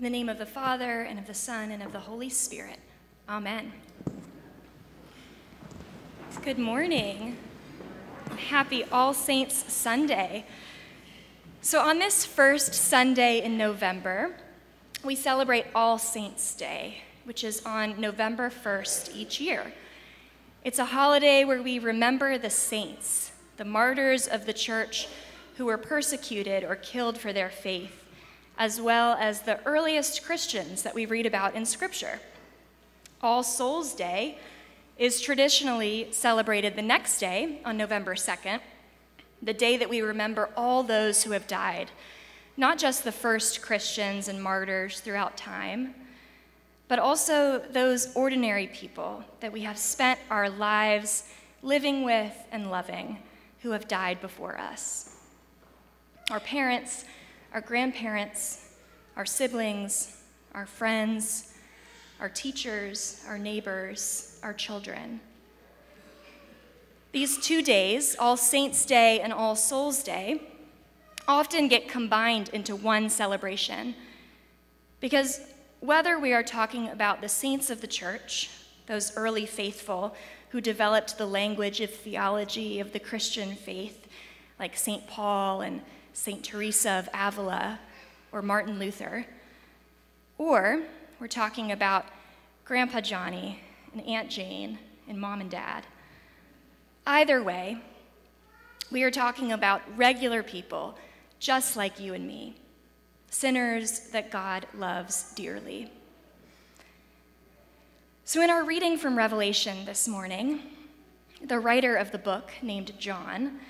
In the name of the Father, and of the Son, and of the Holy Spirit. Amen. Good morning. Happy All Saints Sunday. So, on this first Sunday in November, we celebrate All Saints' Day, which is on November 1st each year. It's a holiday where we remember the saints, the martyrs of the church who were persecuted or killed for their faith, as well as the earliest Christians that we read about in Scripture. All Souls Day is traditionally celebrated the next day on November 2nd, the day that we remember all those who have died, not just the first Christians and martyrs throughout time, but also those ordinary people that we have spent our lives living with and loving who have died before us. Our parents, our grandparents, our siblings, our friends, our teachers, our neighbors, our children. These two days, All Saints' Day and All Souls' Day, often get combined into one celebration because whether we are talking about the saints of the church, those early faithful who developed the language of theology of the Christian faith, like St. Paul and St. Teresa of Avila or Martin Luther, or we're talking about Grandpa Johnny and Aunt Jane and mom and dad. Either way, we are talking about regular people just like you and me, sinners that God loves dearly. So, in our reading from Revelation this morning, the writer of the book, named John,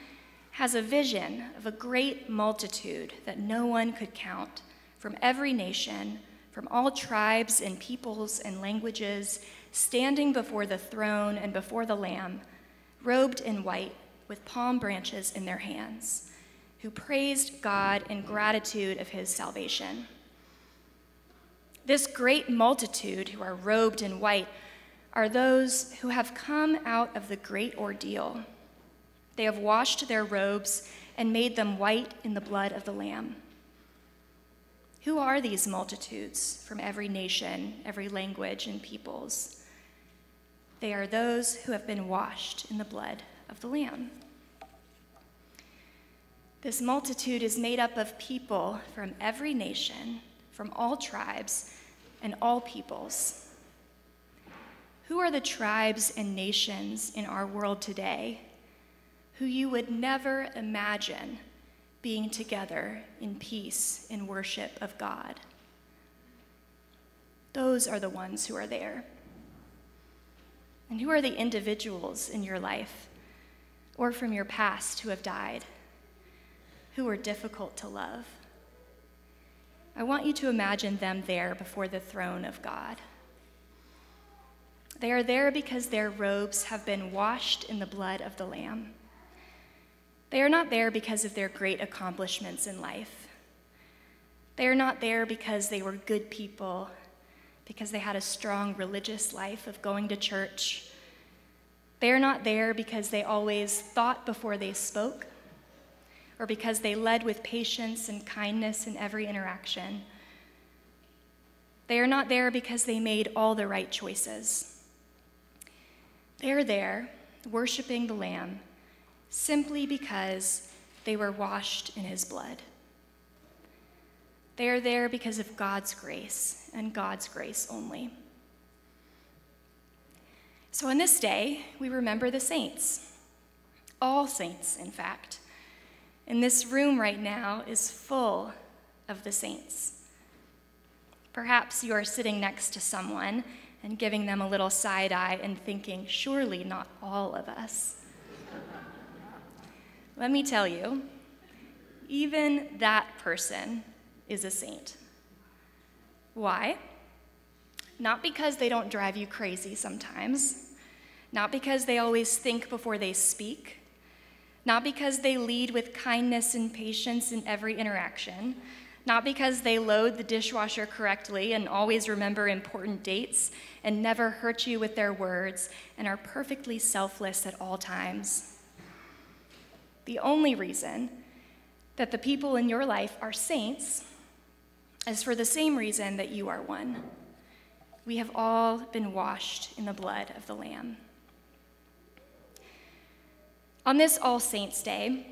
has a vision of a great multitude that no one could count from every nation from all tribes and peoples and languages, standing before the throne and before the Lamb, robed in white, with palm branches in their hands, who praised God in gratitude of his salvation. This great multitude who are robed in white are those who have come out of the great ordeal. They have washed their robes and made them white in the blood of the Lamb. Who are these multitudes from every nation, every language, and peoples? They are those who have been washed in the blood of the Lamb. This multitude is made up of people from every nation, from all tribes, and all peoples. Who are the tribes and nations in our world today who you would never imagine being together in peace in worship of God. Those are the ones who are there. And who are the individuals in your life or from your past who have died, who were difficult to love? I want you to imagine them there before the throne of God. They are there because their robes have been washed in the blood of the Lamb. They are not there because of their great accomplishments in life. They are not there because they were good people, because they had a strong religious life of going to church. They are not there because they always thought before they spoke, or because they led with patience and kindness in every interaction. They are not there because they made all the right choices. They are there, worshiping the Lamb simply because they were washed in his blood. They are there because of God's grace and God's grace only. So on this day, we remember the saints, all saints, in fact. And this room right now is full of the saints. Perhaps you are sitting next to someone and giving them a little side eye and thinking, surely not all of us. Let me tell you, even that person is a saint. Why? Not because they don't drive you crazy sometimes, not because they always think before they speak, not because they lead with kindness and patience in every interaction, not because they load the dishwasher correctly and always remember important dates and never hurt you with their words and are perfectly selfless at all times the only reason that the people in your life are saints is for the same reason that you are one. We have all been washed in the blood of the Lamb. On this All Saints' Day,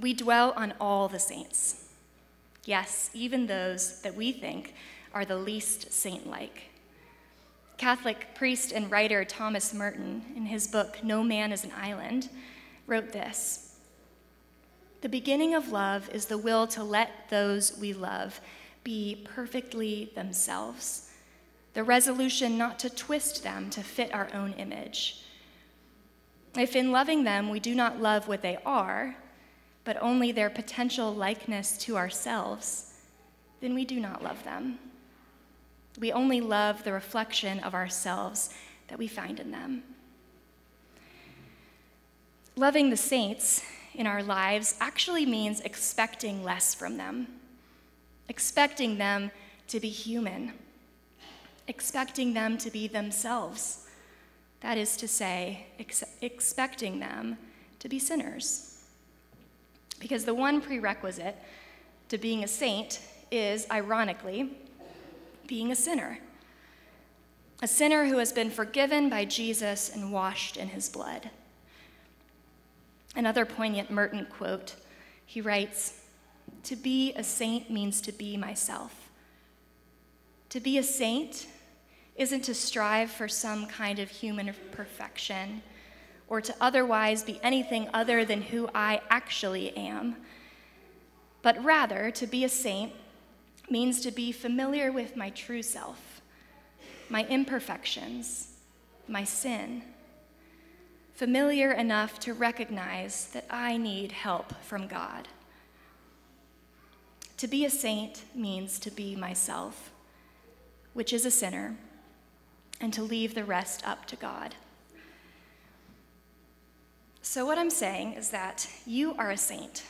we dwell on all the saints. Yes, even those that we think are the least saint like. Catholic priest and writer Thomas Merton, in his book No Man is an Island, wrote this The beginning of love is the will to let those we love be perfectly themselves, the resolution not to twist them to fit our own image if in loving them we do not love what they are, but only their potential likeness to ourselves, then we do not love them. We only love the reflection of ourselves that we find in them. Loving the saints in our lives actually means expecting less from them, expecting them to be human, expecting them to be themselves that is to say, ex- expecting them to be sinners. Because the one prerequisite to being a saint is, ironically, being a sinner. A sinner who has been forgiven by Jesus and washed in his blood. Another poignant Merton quote he writes To be a saint means to be myself. To be a saint isn't to strive for some kind of human perfection or to otherwise be anything other than who I actually am, but rather to be a saint means to be familiar with my true self, my imperfections, my sin, familiar enough to recognize that I need help from God. To be a saint means to be myself, which is a sinner and to leave the rest up to God. So, what I'm saying is that you are a saint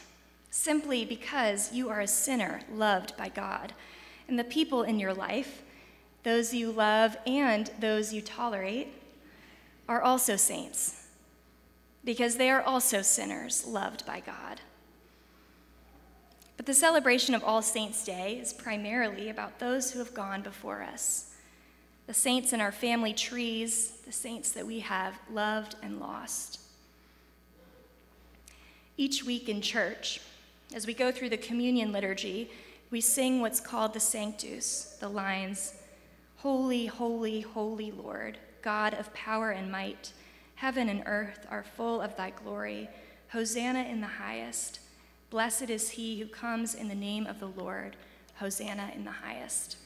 simply because you are a sinner loved by God. And the people in your life, those you love and those you tolerate, are also saints because they are also sinners loved by God. But the celebration of All Saints' Day is primarily about those who have gone before us the saints in our family trees, the saints that we have loved and lost. Each week in church, as we go through the communion liturgy, we sing what's called the Sanctus, the lines Holy, holy, holy Lord, God of power and might, heaven and earth are full of thy glory. Hosanna in the highest. Blessed is he who comes in the name of the Lord. Hosanna in the highest.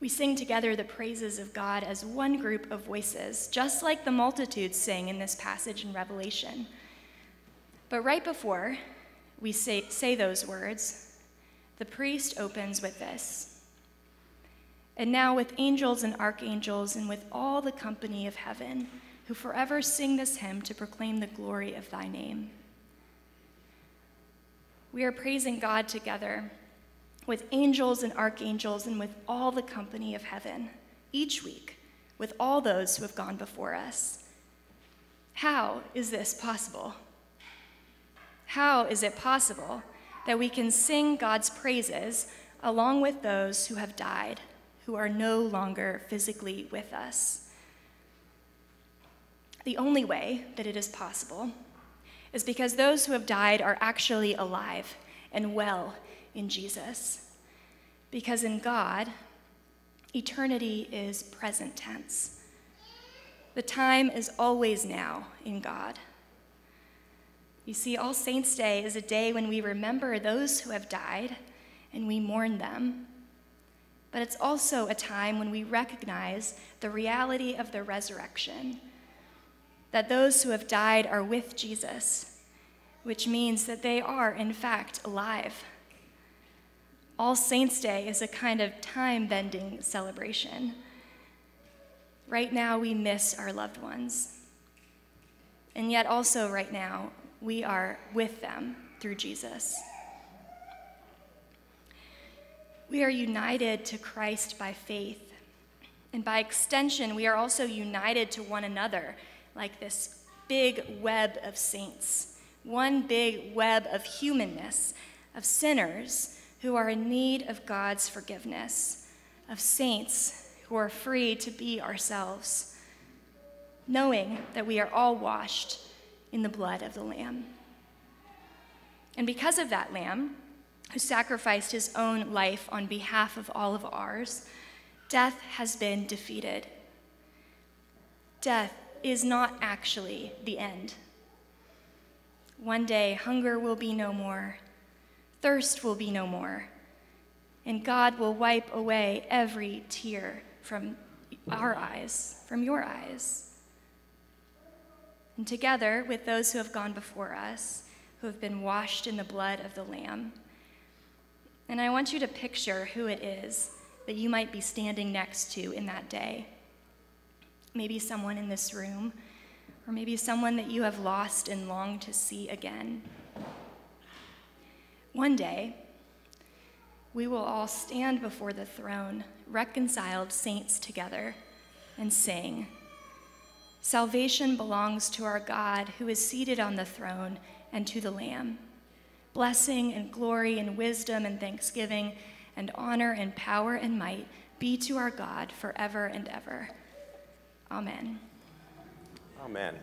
We sing together the praises of God as one group of voices, just like the multitudes sing in this passage in Revelation. But right before we say, say those words, the priest opens with this. And now, with angels and archangels, and with all the company of heaven, who forever sing this hymn to proclaim the glory of thy name. We are praising God together with angels and archangels and with all the company of heaven, each week, with all those who have gone before us. How is this possible? How is it possible that we can sing God's praises along with those who have died, who are no longer physically with us? The only way that it is possible is because those who have died are actually alive and well in Jesus. Because in God, eternity is present tense. The time is always now in God. You see, All Saints' Day is a day when we remember those who have died and we mourn them. But it's also a time when we recognize the reality of the resurrection that those who have died are with Jesus, which means that they are, in fact, alive. All Saints' Day is a kind of time bending celebration. Right now, we miss our loved ones. And yet, also, right now, we are with them through Jesus. We are united to Christ by faith. And by extension, we are also united to one another like this big web of saints, one big web of humanness, of sinners who are in need of God's forgiveness, of saints who are free to be ourselves, knowing that we are all washed in the blood of the Lamb. And because of that Lamb, who sacrificed his own life on behalf of all of ours, death has been defeated. Death is not actually the end. One day, hunger will be no more, thirst will be no more, and God will wipe away every tear from our eyes, from your eyes. And together with those who have gone before us, who have been washed in the blood of the Lamb, and I want you to picture who it is that you might be standing next to in that day. Maybe someone in this room, or maybe someone that you have lost and long to see again. One day, we will all stand before the throne, reconciled saints together, and sing Salvation belongs to our God who is seated on the throne and to the Lamb. Blessing and glory and wisdom and thanksgiving and honor and power and might be to our God forever and ever. Amen. Amen.